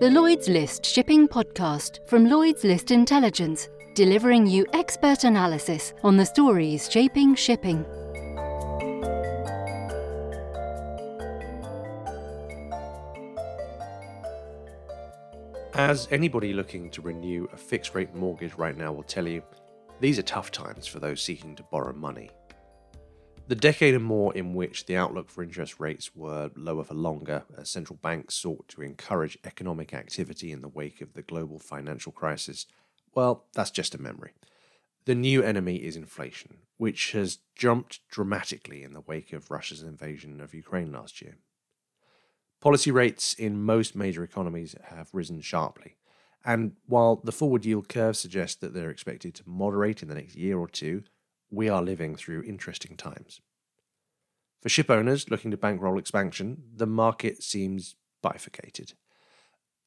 the Lloyd's List Shipping Podcast from Lloyd's List Intelligence, delivering you expert analysis on the stories shaping shipping. As anybody looking to renew a fixed rate mortgage right now will tell you, these are tough times for those seeking to borrow money. The decade and more in which the outlook for interest rates were lower for longer as central banks sought to encourage economic activity in the wake of the global financial crisis, well, that's just a memory. The new enemy is inflation, which has jumped dramatically in the wake of Russia's invasion of Ukraine last year. Policy rates in most major economies have risen sharply, and while the forward yield curve suggests that they're expected to moderate in the next year or two, we are living through interesting times. For ship owners looking to bankroll expansion, the market seems bifurcated.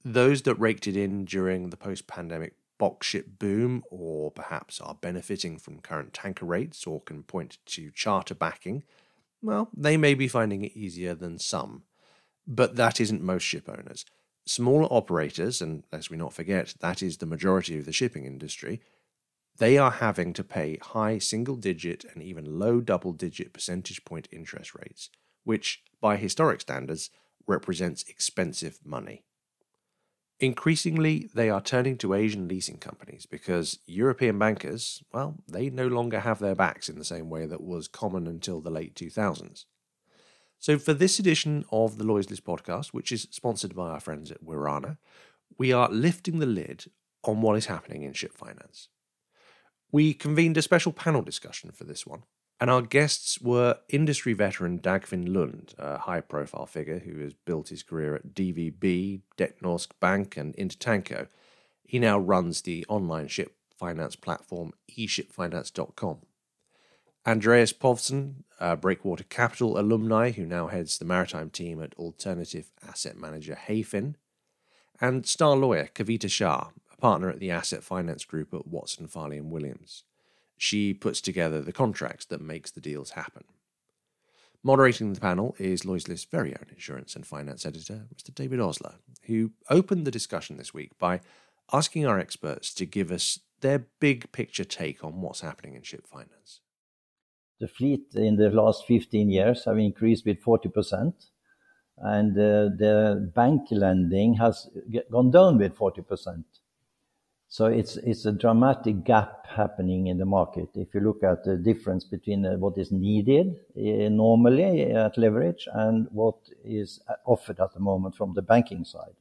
Those that raked it in during the post pandemic box ship boom, or perhaps are benefiting from current tanker rates or can point to charter backing, well, they may be finding it easier than some. But that isn't most ship owners. Smaller operators, and lest we not forget, that is the majority of the shipping industry, they are having to pay high single digit and even low double digit percentage point interest rates, which, by historic standards, represents expensive money. Increasingly, they are turning to Asian leasing companies because European bankers, well, they no longer have their backs in the same way that was common until the late 2000s. So, for this edition of the Lloyd's List podcast, which is sponsored by our friends at Wirana, we are lifting the lid on what is happening in ship finance. We convened a special panel discussion for this one, and our guests were industry veteran Dagfinn Lunde, a high profile figure who has built his career at DVB, Den Norske Bank, and Intertanko. He now runs the online ship finance platform eshipfinance.com. Andreas Povlsen, a Breakwater Capital alumni who now heads the maritime team at alternative asset manager Hayfin, and star lawyer Kavita Shah, partner at the asset finance group at Watson Farley and Williams. She puts together the contracts that makes the deals happen. Moderating the panel is Lloyd's List's very own insurance and finance editor, Mr. David Osler, who opened the discussion this week by asking our experts to give us their big picture take on what's happening in ship finance. The fleet in the last 15 years have increased with 40%, and uh, the bank lending has gone down with 40%. So it's it's a dramatic gap happening in the market. If you look at the difference between uh, what is needed uh, normally at leverage and what is offered at the moment from the banking side.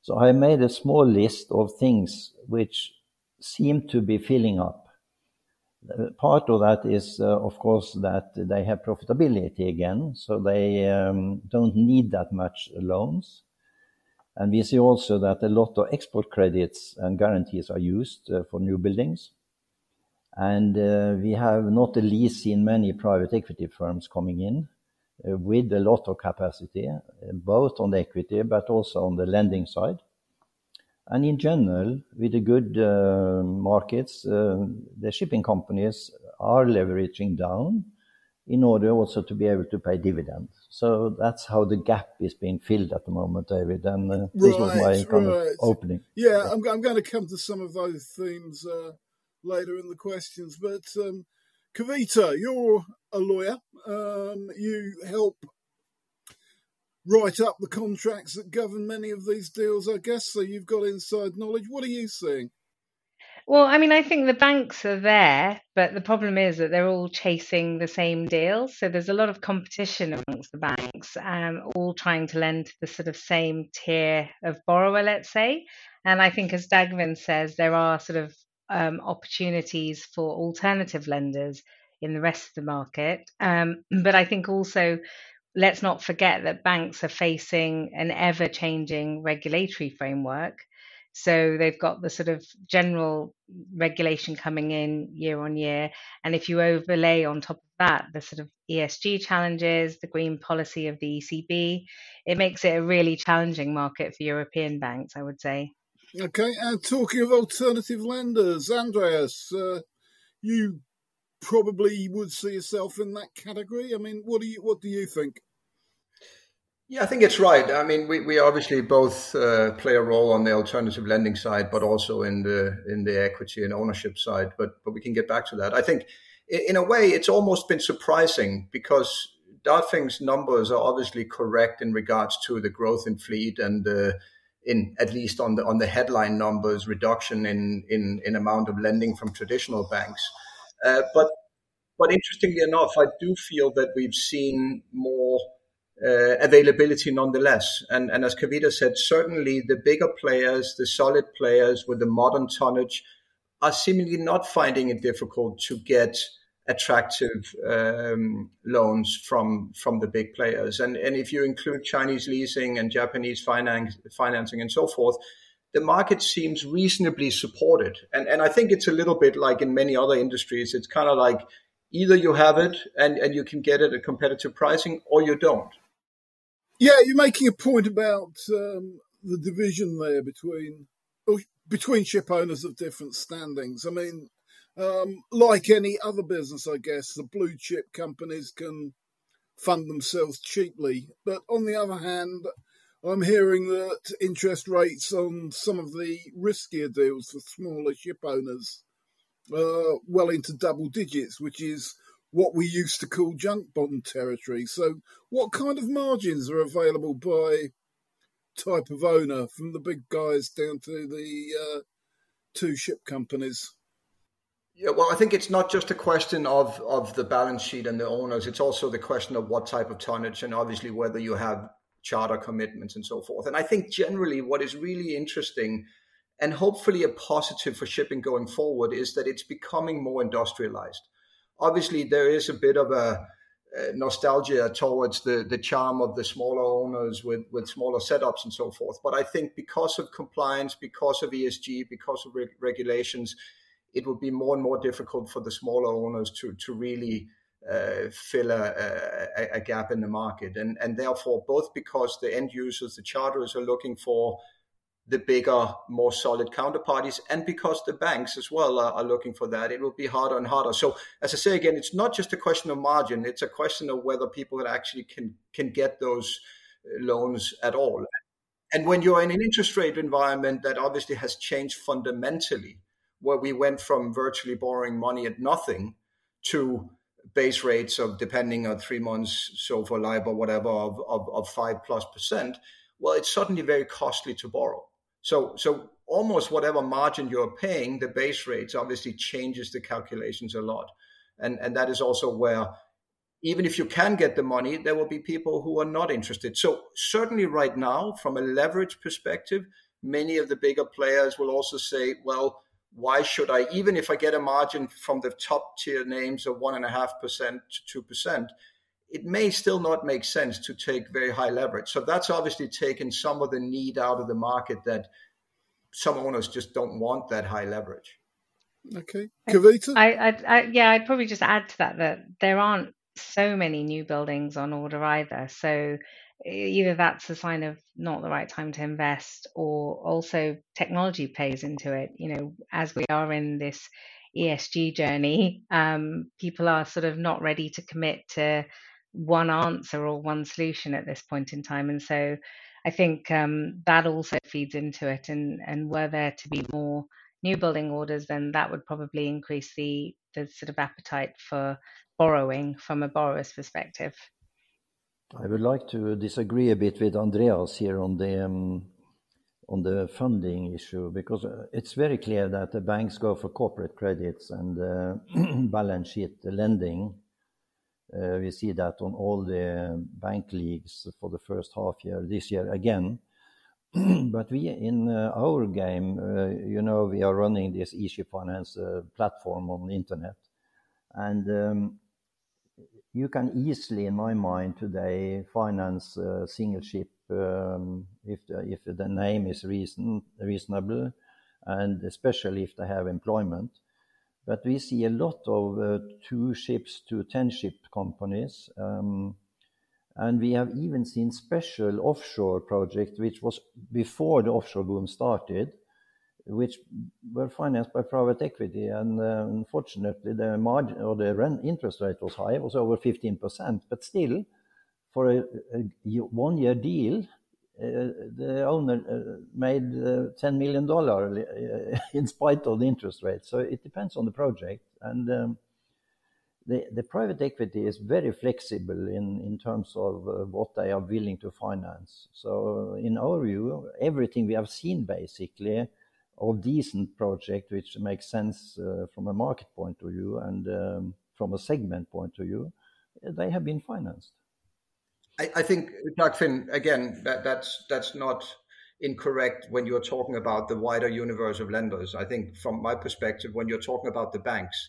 So I made a small list of things which seem to be filling up. Part of that is, uh, of course, that they have profitability again, so they um, don't need that much loans. And we see also that a lot of export credits and guarantees are used uh, for new buildings. And uh, we have not the least seen many private equity firms coming in uh, with a lot of capacity, both on the equity but also on the lending side. And in general, with the good markets, the shipping companies are leveraging down in order also to be able to pay dividends. So that's how the gap is being filled at the moment, David. And uh, this right, was my kind right. of opening. Yeah, yeah. I'm, I'm, going to come to some of those themes uh, later in the questions. But um, Kavita, you're a lawyer. Um, you help write up the contracts that govern many of these deals, I guess. So you've got inside knowledge. What are you seeing? Well, I mean, I think the banks are there, but the problem is that they're all chasing the same deals. So there's a lot of competition amongst the banks, um, all trying to lend to the sort of same tier of borrower, let's say. And I think, as Dagfinn says, there are sort of um, opportunities for alternative lenders in the rest of the market. Um, but I think also let's not forget that banks are facing an ever changing regulatory framework. So they've got the sort of general regulation coming in year on year. And if you overlay on top of that the sort of ESG challenges, the green policy of the ECB, it makes it a really challenging market for European banks, I would say. Okay, and talking of alternative lenders, Andreas, uh, you probably would see yourself in that category. I mean, what do you what do you think? Yeah, I think it's right. I mean, we, we obviously both uh, play a role on the alternative lending side, but also in the in the equity and ownership side. But but we can get back to that. I think, in a way, it's almost been surprising because Dagfinn's numbers are obviously correct in regards to the growth in fleet and the in at least on the on the headline numbers reduction in in, in amount of lending from traditional banks. Uh, but but interestingly enough, I do feel that we've seen more uh, availability nonetheless. And, and as Kavita said, certainly the bigger players, the solid players with the modern tonnage, are seemingly not finding it difficult to get attractive um, loans from from the big players. And and if you include Chinese leasing and Japanese finance, financing and so forth, the market seems reasonably supported. And and I think it's a little bit like in many other industries. It's kind of like either you have it and, and you can get it at competitive pricing or you don't. Yeah, you're making a point about um, the division there between oh, between ship owners of different standings. I mean, um, like any other business, I guess the blue chip companies can fund themselves cheaply, but on the other hand, I'm hearing that interest rates on some of the riskier deals for smaller ship owners are well into double digits, which is what we used to call junk bond territory. So, what kind of margins are available by type of owner, from the big guys down to the uh, two ship companies? Yeah, well, I think it's not just a question of of the balance sheet and the owners. It's also the question of what type of tonnage, and obviously whether you have charter commitments and so forth. And I think generally, what is really interesting and hopefully a positive for shipping going forward is that it's becoming more industrialized obviously there is a bit of a, nostalgia towards the the charm of the smaller owners with with smaller setups and so forth. But I think because of compliance, because of ESG, because of reg- regulations, it will be more and more difficult for the smaller owners to to really uh, fill a, a, a, gap in the market. And, and therefore, both because the end users, the charters are looking for the bigger, more solid counterparties, and because the banks as well are, are, looking for that, it will be harder and harder. So, as I say again, it's not just a question of margin; it's a question of whether people actually can can get those uh, loans at all. And when you're in an interest rate environment that obviously has changed fundamentally, where we went from virtually borrowing money at nothing to base rates of depending on three months, so for LIBOR, whatever, of, of, of five plus percent, well, it's suddenly very costly to borrow. So, so almost whatever margin you're paying, the base rates obviously changes the calculations a lot. And, and that is also where even if you can get the money, there will be people who are not interested. So certainly right now, from a leverage perspective, many of the bigger players will also say, well, why should I, even if I get a margin from the top tier names of one and a half percent to two percent, it may still not make sense to take very high leverage. So that's obviously taken some of the need out of the market that some owners just don't want that high leverage. Okay, Kavita. I, I, I, yeah, I'd probably just add to that that there aren't so many new buildings on order either. So either that's a sign of not the right time to invest, or also technology plays into it. You know, as we are in this ESG journey, um, people are sort of not ready to commit to one answer or one solution at this point in time. And so I think um, that also feeds into it. And, and were there to be more new building orders, then that would probably increase the, the sort of appetite for borrowing from a borrower's perspective. I would like to disagree a bit with Andreas here on the um, on the funding issue because uh, it's very clear that the banks go for corporate credits and uh, balance sheet lending we see that on all the bank leagues for the first half year this year again. but we in uh, our game, uh, you know, we are running this eShip Finance platform on the internet, and um, you can easily, in my mind today, finance a single ship um, if the, if the name is reason, reasonable, and especially if they have employment. But we see a lot of uh, two ships to 10 ship companies. Um, and we have even seen special offshore projects, which was before the offshore boom started, which were financed by private equity. And uh, unfortunately, the margin or the rent interest rate was high, it was over 15%. But still, for a, a one year deal, the owner uh, made uh, $10 million uh, in spite of the interest rate. So it depends on the project. And um, the, the private equity is very flexible in, in terms of uh, what they are willing to finance. So, in our view, everything we have seen basically of decent project which makes sense uh, from a market point of view and um, from a segment point of view, they have been financed. I, I think, Finn, again, that, that's that's not incorrect when you're talking about the wider universe of lenders. I think, from my perspective, when you're talking about the banks,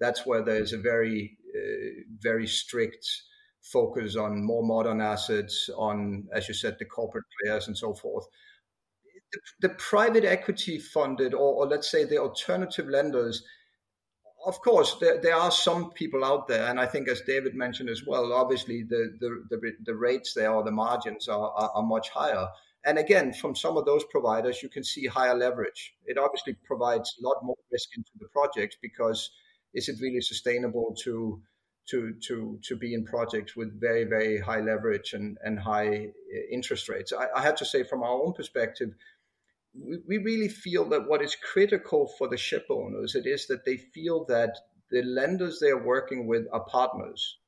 that's where there's a very uh, very strict focus on more modern assets, on as you said, the corporate players and so forth. The, the private equity funded, or, or let's say the alternative lenders, of course, there, there are some people out there, and I think as David mentioned as well, obviously the the, the, the rates there or the margins are, are, are, much higher. And again, from some of those providers, you can see higher leverage. It obviously provides a lot more risk into the projects because is it really sustainable to to to to be in projects with very very high leverage and and high interest rates? I, I have to say, from our own perspective, we, really feel that what is critical for the ship owners it is that they feel that the lenders they are working with are partners.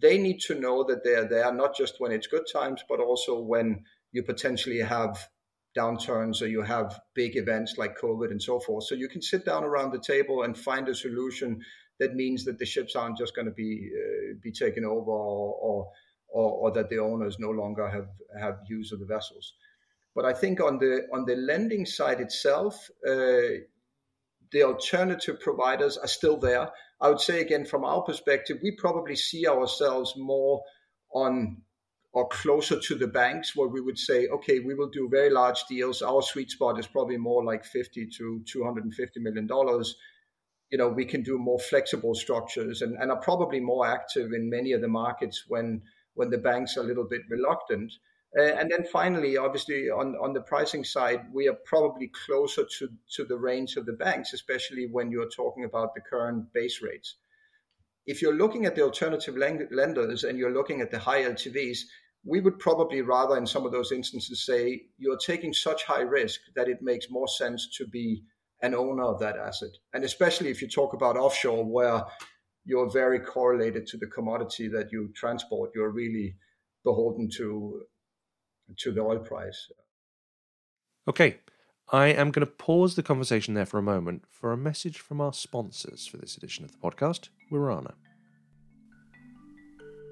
They need to know that they are there not just when it's good times, but also when you potentially have downturns or you have big events like COVID and so forth. So you can sit down around the table and find a solution that means that the ships aren't just going to be uh, be taken over or, or, or or that the owners no longer have have use of the vessels. But I think on the on the lending side itself, uh, the alternative providers are still there. I would say again, from our perspective, we probably see ourselves more on or closer to the banks where we would say, okay, we will do very large deals. Our sweet spot is probably more like 50 to 250 million dollars. You know, we can do more flexible structures and, and are probably more active in many of the markets when when the banks are a little bit reluctant. Uh, and then finally, obviously, on, on the pricing side, we are probably closer to, to the range of the banks, especially when you're talking about the current base rates. If you're looking at the alternative lenders and you're looking at the high LTVs, we would probably rather, in some of those instances, say you're taking such high risk that it makes more sense to be an owner of that asset. And especially if you talk about offshore, where you're very correlated to the commodity that you transport, you're really beholden to to the oil price. Okay, I am going to pause the conversation there for a moment for a message from our sponsors for this edition of the podcast, Wirana.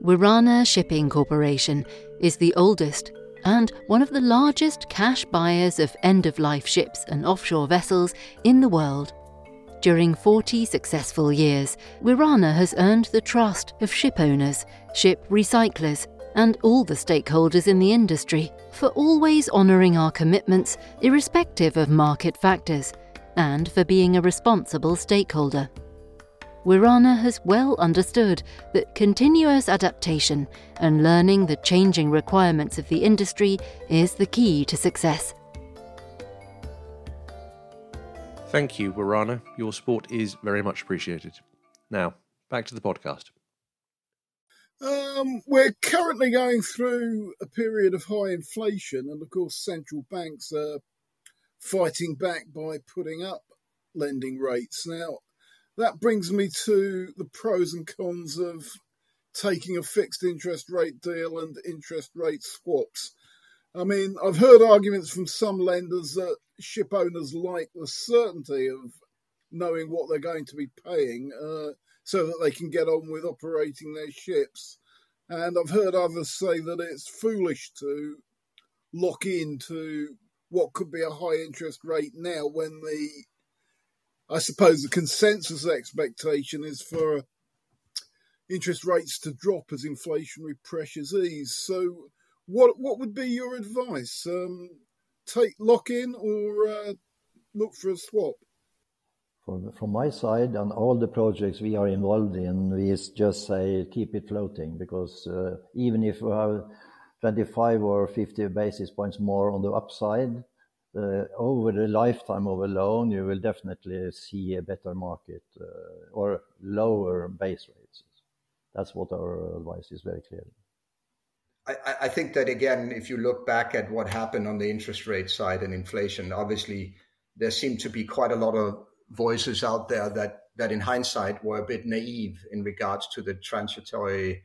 Wirana Shipping Corporation is the oldest and one of the largest cash buyers of end of life ships and offshore vessels in the world. During 40 successful years, Wirana has earned the trust of ship owners, ship recyclers, and all the stakeholders in the industry for always honouring our commitments irrespective of market factors and for being a responsible stakeholder. Wirana has well understood that continuous adaptation and learning the changing requirements of the industry is the key to success. Thank you, Wirana. Your support is very much appreciated. Now, back to the podcast. Um, we're currently going through a period of high inflation, and of course, central banks are fighting back by putting up lending rates. Now, that brings me to the pros and cons of taking a fixed interest rate deal and interest rate swaps. I mean, I've heard arguments from some lenders that ship owners like the certainty of knowing what they're going to be paying uh, so that they can get on with operating their ships. And I've heard others say that it's foolish to lock into what could be a high interest rate now when the I suppose the consensus expectation is for interest rates to drop as inflationary pressures ease. So, what what would be your advice? Um, take lock in or uh, look for a swap? From, from my side, on all the projects we are involved in, we just say keep it floating because uh, even if we have 25 or 50 basis points more on the upside, uh, over the lifetime of a loan, you will definitely see a better market uh, or lower base rates. That's what our advice is very clear. I, I think that again, if you look back at what happened on the interest rate side and inflation, obviously there seemed to be quite a lot of voices out there that that in hindsight were a bit naive in regards to the transitory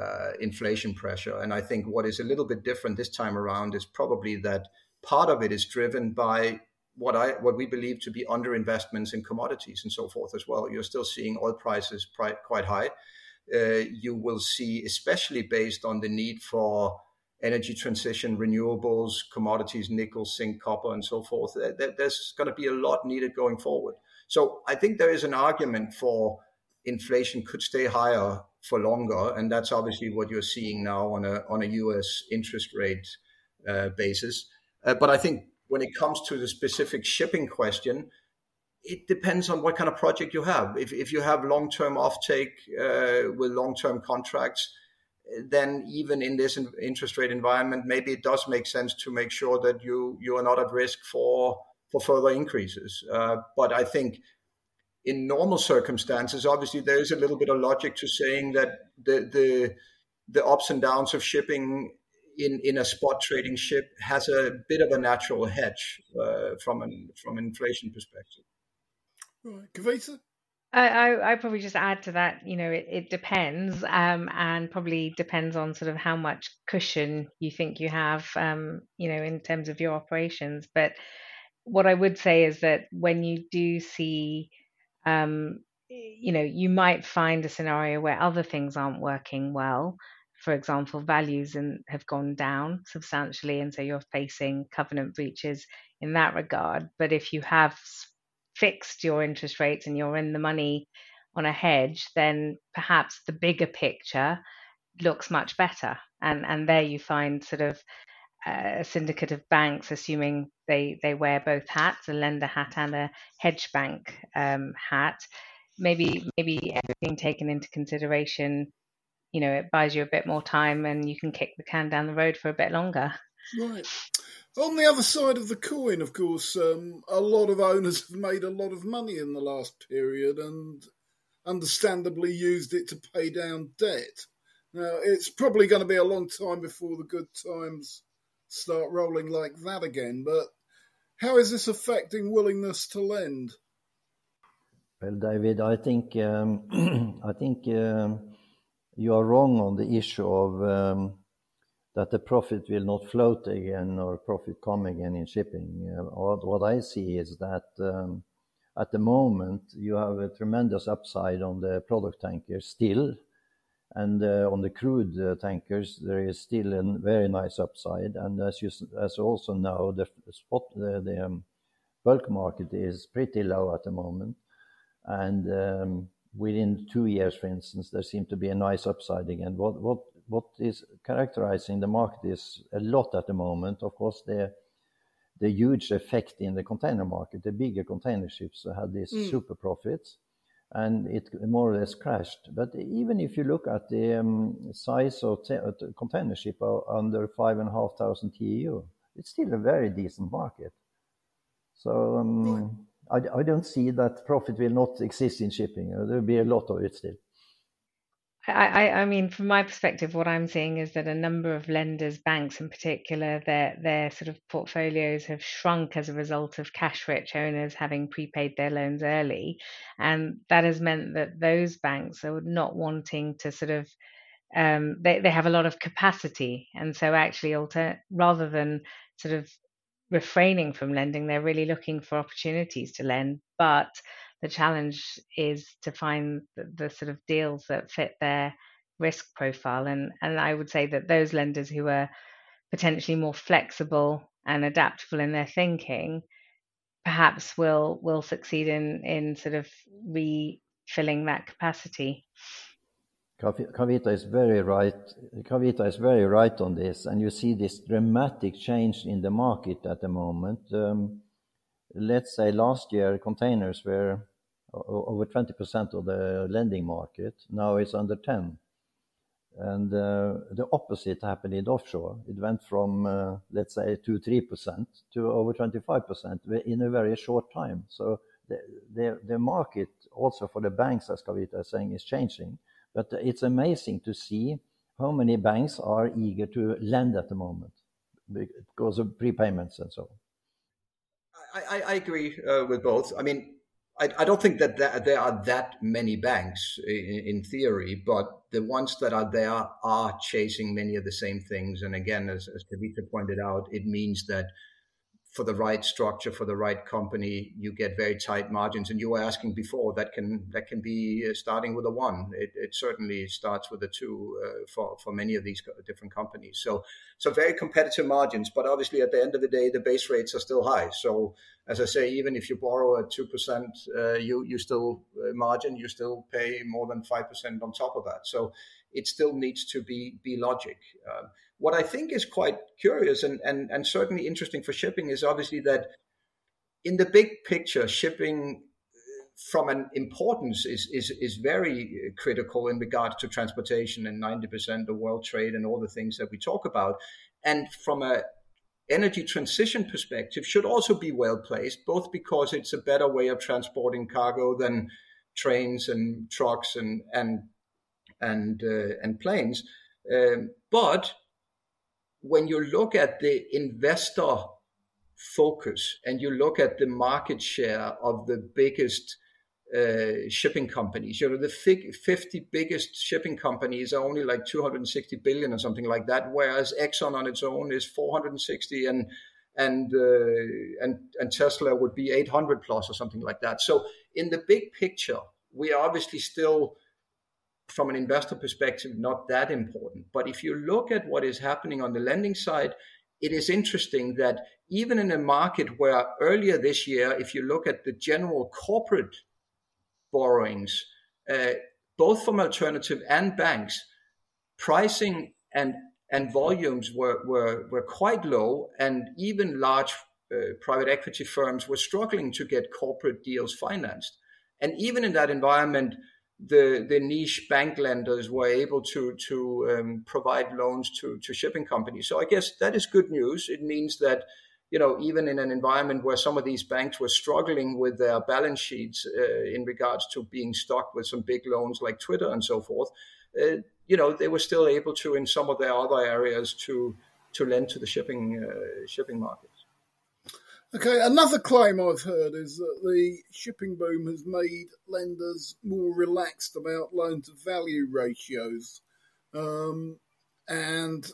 uh, inflation pressure. And I think what is a little bit different this time around is probably that part of it is driven by what I what we believe to be underinvestments in commodities and so forth as well. You're still seeing oil prices quite high. Uh, you will see, especially based on the need for energy transition, renewables, commodities, nickel, zinc, copper, and so forth. There's going to be a lot needed going forward. So I think there is an argument for inflation could stay higher for longer, and that's obviously what you're seeing now on a on a U.S. interest rate uh, basis. Uh, but I think when it comes to the specific shipping question, it depends on what kind of project you have. If, if you have long term offtake uh, with long term contracts, then even in this interest rate environment, maybe it does make sense to make sure that you you are not at risk for for further increases. Uh, but I think in normal circumstances, obviously there is a little bit of logic to saying that the the the ups and downs of shipping in, in a spot trading ship has a bit of a natural hedge uh, from an from an inflation perspective. Right, Kavita. I, I, I probably just add to that. You know, it, it depends, um, and probably depends on sort of how much cushion you think you have, um, you know, in terms of your operations. But what I would say is that when you do see, um, you know, you might find a scenario where other things aren't working well. For example, values and have gone down substantially, and so you're facing covenant breaches in that regard. But if you have fixed your interest rates and you're in the money on a hedge, then perhaps the bigger picture looks much better. And and there you find sort of a syndicate of banks, assuming they they wear both hats, a lender hat and a hedge bank um, hat. Maybe maybe everything taken into consideration, you know, it buys you a bit more time and you can kick the can down the road for a bit longer. Right. On the other side of the coin, of course, um, a lot of owners have made a lot of money in the last period and understandably used it to pay down debt. Now, it's probably going to be a long time before the good times start rolling like that again, but how is this affecting willingness to lend? Well, David, I think um, I think um, you are wrong on the issue of um, that the profit will not float again or profit come again in shipping. Uh, what I see is that um, at the moment you have a tremendous upside on the product tankers still, and uh, on the crude uh, tankers there is still a very nice upside. And as you as also know, the spot the, um, bulk market is pretty low at the moment, and um, within two years, for instance, there seems to be a nice upside again. What what is characterizing the market is a lot at the moment. Of course, the the huge effect in the container market. The bigger container ships had these mm. super profits, and it more or less crashed. But even if you look at the um, size of uh, container ship under five and a half thousand TEU, it's still a very decent market. So um, I, I, don't see that profit will not exist in shipping. Uh, there will be a lot of it still. I, I mean, from my perspective, what I'm seeing is that a number of lenders, banks in particular, their their sort of portfolios have shrunk as a result of cash-rich owners having prepaid their loans early, and that has meant that those banks are not wanting to sort of um, they they have a lot of capacity, and so actually, alter, rather than sort of refraining from lending, they're really looking for opportunities to lend, but the challenge is to find the, the, sort of deals that fit their risk profile. And, and I would say that those lenders who are potentially more flexible and adaptable in their thinking perhaps will will succeed in in sort of refilling that capacity. Kavita is very right. Kavita is very right on this, and you see this dramatic change in the market at the moment. Um, let's say last year containers were over 20% of the lending market. Now it's under 10. And uh, the opposite happened in offshore. It went from, uh, let's say, 2 3% to over 25% in a very short time. So the, market, also for the banks, as Kavita is saying, is changing. But it's amazing to see how many banks are eager to lend at the moment because of prepayments and so on. I, I agree uh, with both. I mean, I, I don't think that, that, there are that many banks in, in, theory, but the ones that are there are chasing many of the same things. And again, as, as Kavita pointed out, it means that for the right structure for the right company you get very tight margins. And you were asking before that can that can be uh, starting with a one. It, it certainly starts with a two uh, for for many of these different companies. So so very competitive margins but obviously at the end of the day the base rates are still high. So as i say even if you borrow at 2% uh, you you still uh, margin you still pay more than 5% on top of that. So it still needs to be be logic. Um, what I think is quite curious and, and, and certainly interesting for shipping is obviously that in the big picture, shipping uh, from an importance is, is, is very critical in regards to transportation and 90% of world trade and all the things that we talk about. And from a energy transition perspective should also be well placed, both because it's a better way of transporting cargo than trains and trucks and and and uh, and planes. Um, but when you look at the investor focus and you look at the market share of the biggest uh, shipping companies, you know, the 50 biggest shipping companies are only like 260 billion or something like that, whereas Exxon on its own is 460 and and uh, and and Tesla would be 800 plus or something like that. So in the big picture, we are obviously still from an investor perspective, not that important. But if you look at what is happening on the lending side, it is interesting that even in a market where earlier this year, if you look at the general corporate borrowings, uh, both from alternative and banks, pricing and and volumes were, were, were quite low, and even large uh, private equity firms were struggling to get corporate deals financed. And even in that environment, the the niche bank lenders were able to to um, provide loans to to shipping companies. So I guess that is good news. It means that you know even in an environment where some of these banks were struggling with their balance sheets uh, in regards to being stuck with some big loans like Twitter and so forth, uh, you know they were still able to in some of their other areas to to lend to the shipping uh, shipping market. Okay, another claim I've heard is that the shipping boom has made lenders more relaxed about loan to value ratios. Um, and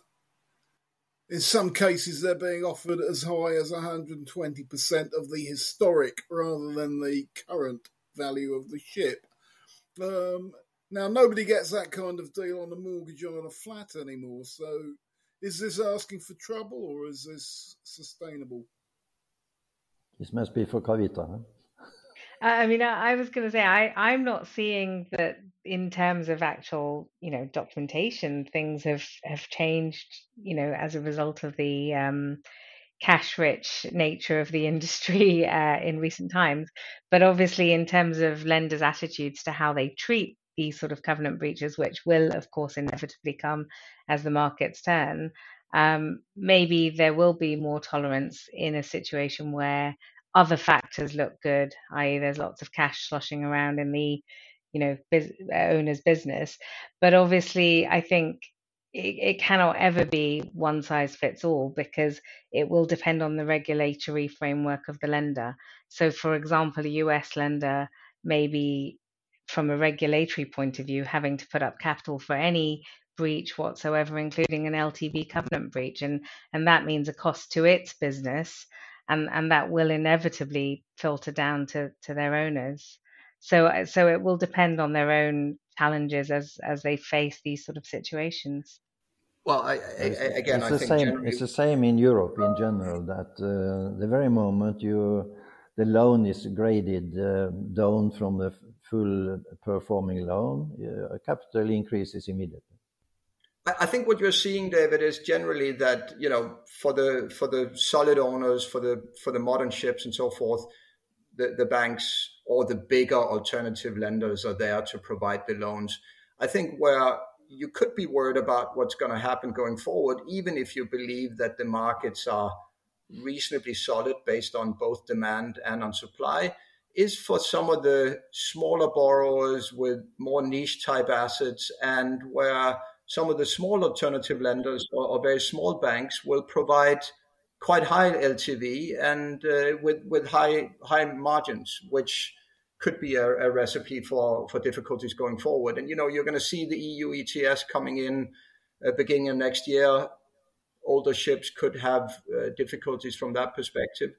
in some cases, they're being offered as high as 120% of the historic rather than the current value of the ship. Um, now, nobody gets that kind of deal on a mortgage on a flat anymore. So, is this asking for trouble or is this sustainable? This must be for Kavita. Huh? I mean, I was going to say I I'm not seeing that in terms of actual you know documentation things have have changed you know as a result of the um, cash rich nature of the industry uh, in recent times. But obviously, in terms of lenders' attitudes to how they treat these sort of covenant breaches, which will of course inevitably come as the markets turn, um, maybe there will be more tolerance in a situation where other factors look good, i.e., there's lots of cash sloshing around in the, you know, biz- owner's business. But obviously, I think it, it cannot ever be one size fits all because it will depend on the regulatory framework of the lender. So, for example, a US lender may be from a regulatory point of view, having to put up capital for any breach whatsoever, including an LTV covenant breach, and and that means a cost to its business, and and that will inevitably filter down to to their owners. So so it will depend on their own challenges as as they face these sort of situations. Well, I, I, again, it's I the think same. generally... It's the same in Europe in general. That uh, the very moment you the loan is graded uh, down from the full performing loan, uh, capital increases immediately. I think what you're seeing, David, is generally that you know for the for the solid owners, for the for the modern ships and so forth, the, the banks or the bigger alternative lenders are there to provide the loans. I think where you could be worried about what's going to happen going forward, even if you believe that the markets are reasonably solid based on both demand and on supply, is for some of the smaller borrowers with more niche type assets and where some of the small alternative lenders or, or very small banks will provide quite high LTV and uh, with with high high margins, which could be a, a, recipe for for difficulties going forward. And you know, you're going to see the EU ETS coming in uh, beginning of next year. Older ships could have uh, difficulties from that perspective.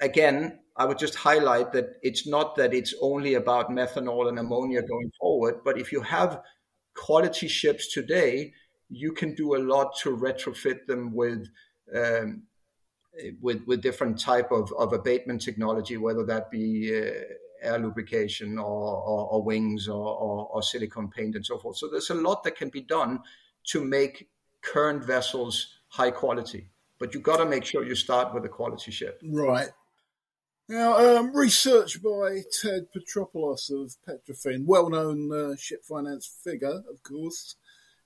Again, I would just highlight that it's not that it's only about methanol and ammonia going forward, but if you have quality ships today, you can do a lot to retrofit them with um, with with different type of, of abatement technology, whether that be uh, air lubrication or, or, or wings or, or, or, silicone paint and so forth. So there's a lot that can be done to make current vessels high quality. But you got to make sure you start with a quality ship. Right. Now, um, research by Ted Petropoulos of Petrofin, well-known uh, ship finance figure, of course,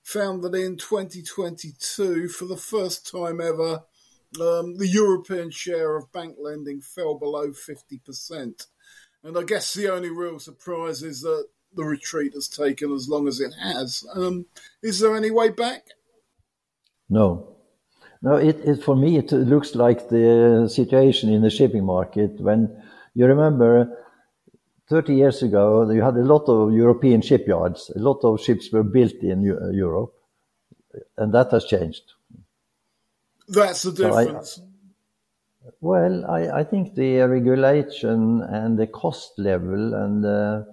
found that in 2022, for the first time ever, um, the European share of bank lending fell below 50%. And I guess the only real surprise is that the retreat has taken as long as it has. Um, is there any way back? No. No, it, it, for me, it looks like the situation in the shipping market when you remember 30 years ago, you had a lot of European shipyards. A lot of ships were built in Europe, and that has changed. That's the difference. So I, well, I, I, think the regulation and the cost level and uh,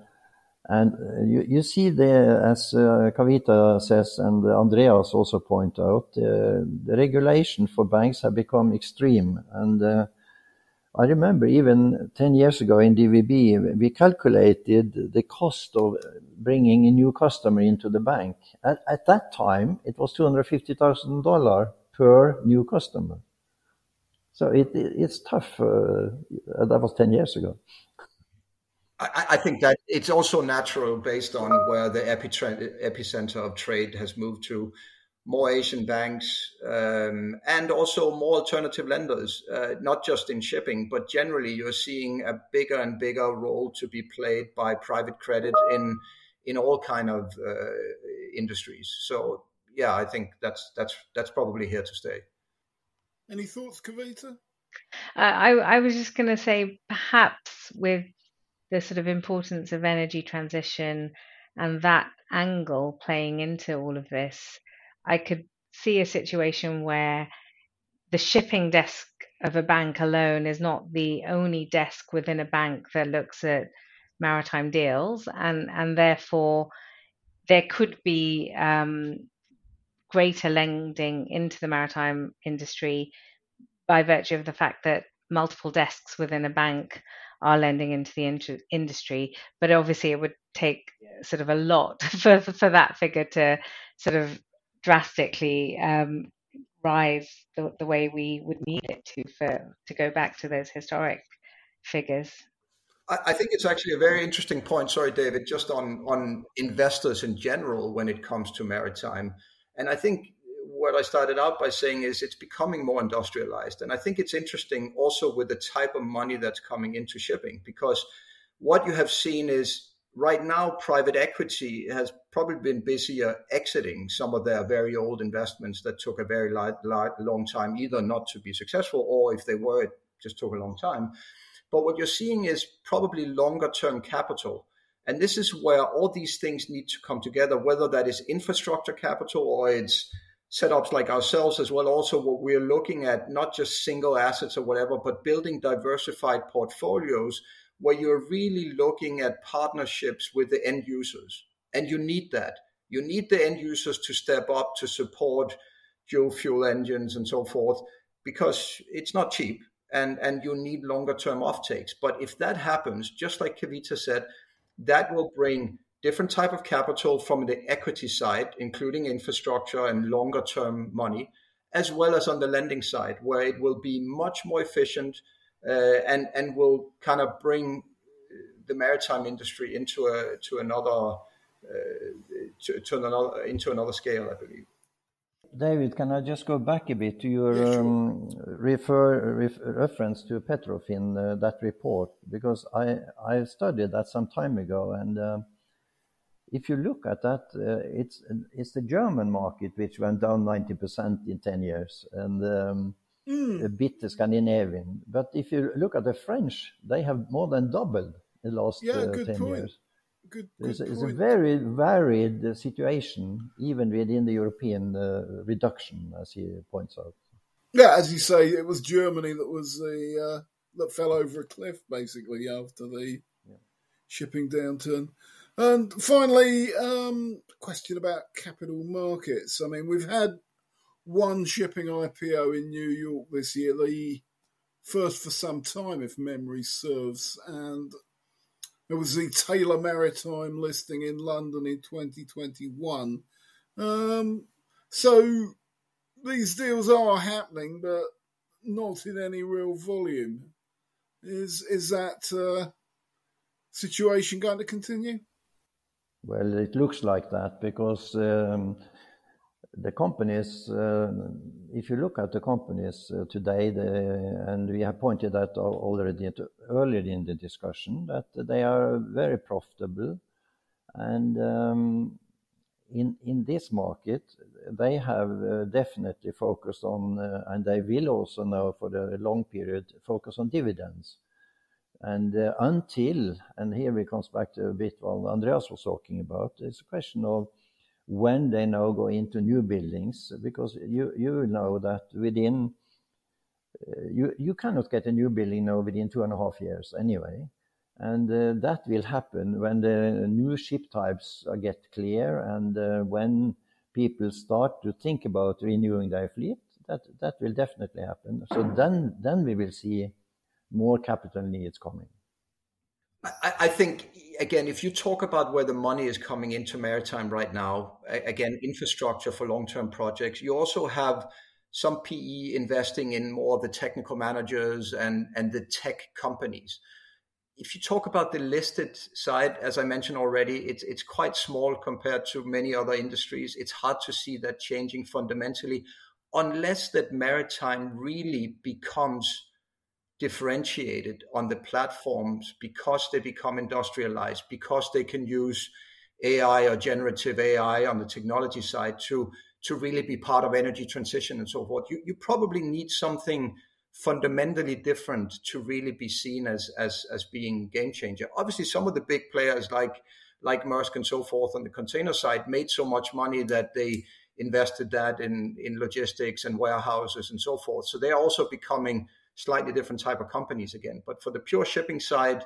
and you, you see the as uh, Kavita says and Andreas also point out uh, the regulation for banks have become extreme and uh, I remember even 10 years ago in DVB, we calculated the cost of bringing a new customer into the bank. At, at that time, it was $250,000 per new customer. So it, it, it's tough. Uh, that was 10 years ago. I, I, think that it's also natural based on where the epicenter of trade has moved to. More Asian banks um, and also more alternative lenders, uh, not just in shipping, but generally you're seeing a bigger and bigger role to be played by private credit in in all kind of uh, industries. So yeah, I think that's that's that's probably here to stay. Any thoughts, Kavita? Uh, I I was just going to say perhaps with the sort of importance of energy transition and that angle playing into all of this, I could see a situation where the shipping desk of a bank alone is not the only desk within a bank that looks at maritime deals, and and therefore there could be um, greater lending into the maritime industry by virtue of the fact that multiple desks within a bank are lending into the in- industry. But obviously, it would take sort of a lot for, for that figure to sort of drastically um, rise the, the way we would need it to for to go back to those historic figures. I think it's actually a very interesting point. Sorry, David, just on on investors in general when it comes to maritime. And I think what I started out by saying is it's becoming more industrialized. And I think it's interesting also with the type of money that's coming into shipping, because what you have seen is right now private equity has probably been busier exiting some of their very old investments that took a very light, light, long time either not to be successful or if they were, it just took a long time. But what you're seeing is probably longer term capital and this is where all these things need to come together, whether that is infrastructure capital or it's setups like ourselves as well. Also, what we're looking at, not just single assets or whatever, but building diversified portfolios where you're really looking at partnerships with the end users. And you need that. You need the end users to step up to support dual fuel engines and so forth because it's not cheap and, and you need longer term offtakes. But if that happens, just like Kavita said, that will bring different type of capital from the equity side, including infrastructure and longer term money, as well as on the lending side, where it will be much more efficient uh, and and will kind of bring the maritime industry into a to another uh, to, to another into another scale, I believe. David, can I just go back a bit to your um, refer, ref, reference to Petrofin, uh, that report? Because I, I studied that some time ago, and uh, if you look at that, uh, it's it's the German market which went down 90% in 10 years, and um, mm. a bit the Scandinavian. But if you look at the French, they have more than doubled in the last uh, 10 point. years. Good, it's, good it's a very varied uh, situation, even within the European uh, reduction, as he points out. Yeah, as you say, it was Germany that was the uh, that fell over a cliff basically after the yeah. shipping downturn. And finally, um, question about capital markets. I mean, we've had one shipping IPO in New York this year, the first for some time, if memory serves, and there was the Taylor Maritime listing in London in 2021. Um, so these deals are happening, but not in any real volume. Is is that uh, situation going to continue? Well, it looks like that because um, the companies, uh, if you look at the companies uh, today, and we have pointed that already earlier in the discussion, that they are very profitable. And um, in this market, they have uh, definitely focused on, and they will also now for the long period, focus on dividends. And uh, until, and here we comes back to a bit what Andreas was talking about, it's a question of when they now go into new buildings, because you you know that within uh, you you cannot get a new building now within two and a half years anyway, and uh, that will happen when the new ship types get clear and uh, when people start to think about renewing their fleet. That that will definitely happen. So then then we will see more capital needs coming. I, I think again, if you talk about where the money is coming into maritime right now, again, infrastructure for long-term projects, you also have some PE investing in more of the technical managers and and the tech companies. If you talk about the listed side, as I mentioned already, it's it's quite small compared to many other industries. It's hard to see that changing fundamentally, unless that maritime really becomes differentiated on the platforms because they become industrialized, because they can use AI or generative AI on the technology side to to really be part of energy transition and so forth. You you probably need something fundamentally different to really be seen as as as being game changer. Obviously, some of the big players like like Maersk and so forth on the container side made so much money that they invested that in in logistics and warehouses and so forth. So they're also becoming slightly different type of companies again. But for the pure shipping side,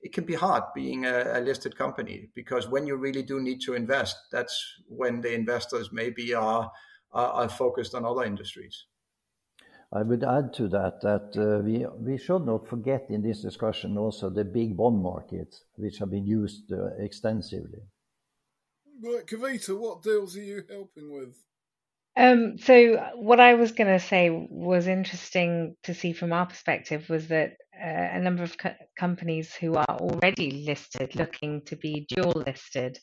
it can be hard being a, a, listed company because when you really do need to invest, that's when the investors maybe are, are, are focused on other industries. I would add to that that uh, we we should not forget in this discussion also the big bond markets which have been used uh, extensively. Right, Kavita, what deals are you helping with? Um, so what I was going to say was interesting to see from our perspective was that uh, a number of co- companies who are already listed looking to be dual listed,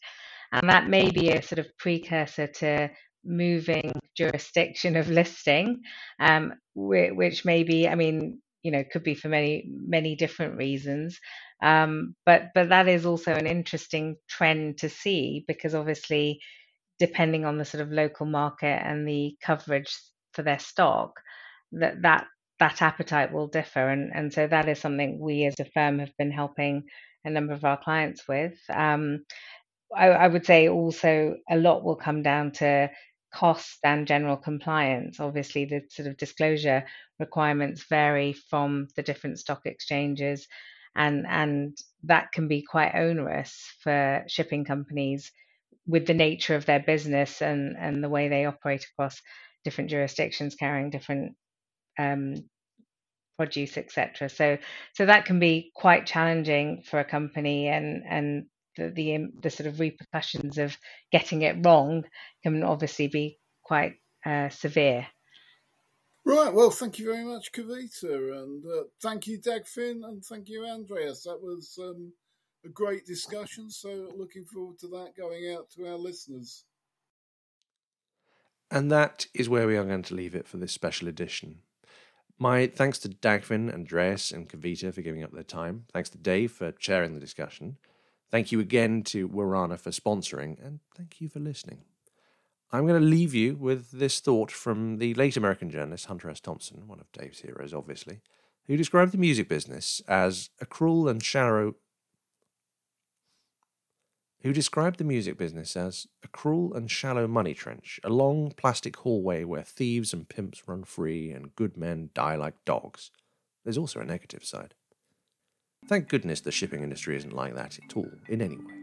and that may be a sort of precursor to moving jurisdiction of listing, um, which, which may be, I mean, you know, could be for many many different reasons, um, but but that is also an interesting trend to see because obviously depending on the sort of local market and the coverage for their stock, that that that appetite will differ, and and so that is something we as a firm have been helping a number of our clients with. Um, I, I would say also a lot will come down to cost and general compliance. Obviously, the sort of disclosure requirements vary from the different stock exchanges, and and that can be quite onerous for shipping companies with the nature of their business and and the way they operate across different jurisdictions carrying different um, produce etc so so that can be quite challenging for a company and and the, the the, sort of repercussions of getting it wrong can obviously be quite uh, severe. Right. Well thank you very much kavita and uh, thank you dagfinn and thank you andreas. That was um, a great discussion. So looking forward to that going out to our listeners. And that is where we are going to leave it for this special edition. My thanks to Dagfinn, Andreas, and Kavita for giving up their time. Thanks to Dave for chairing the discussion. Thank you again to Warana for sponsoring, and thank you for listening. I'm going to leave you with this thought from the late American journalist Hunter S. Thompson, one of Dave's heroes, obviously, who described the music business as a cruel and shallow who described the music business as a cruel and shallow money trench, a long plastic hallway where thieves and pimps run free and good men die like dogs. There's also a negative side. Thank goodness the shipping industry isn't like that at all, in any way.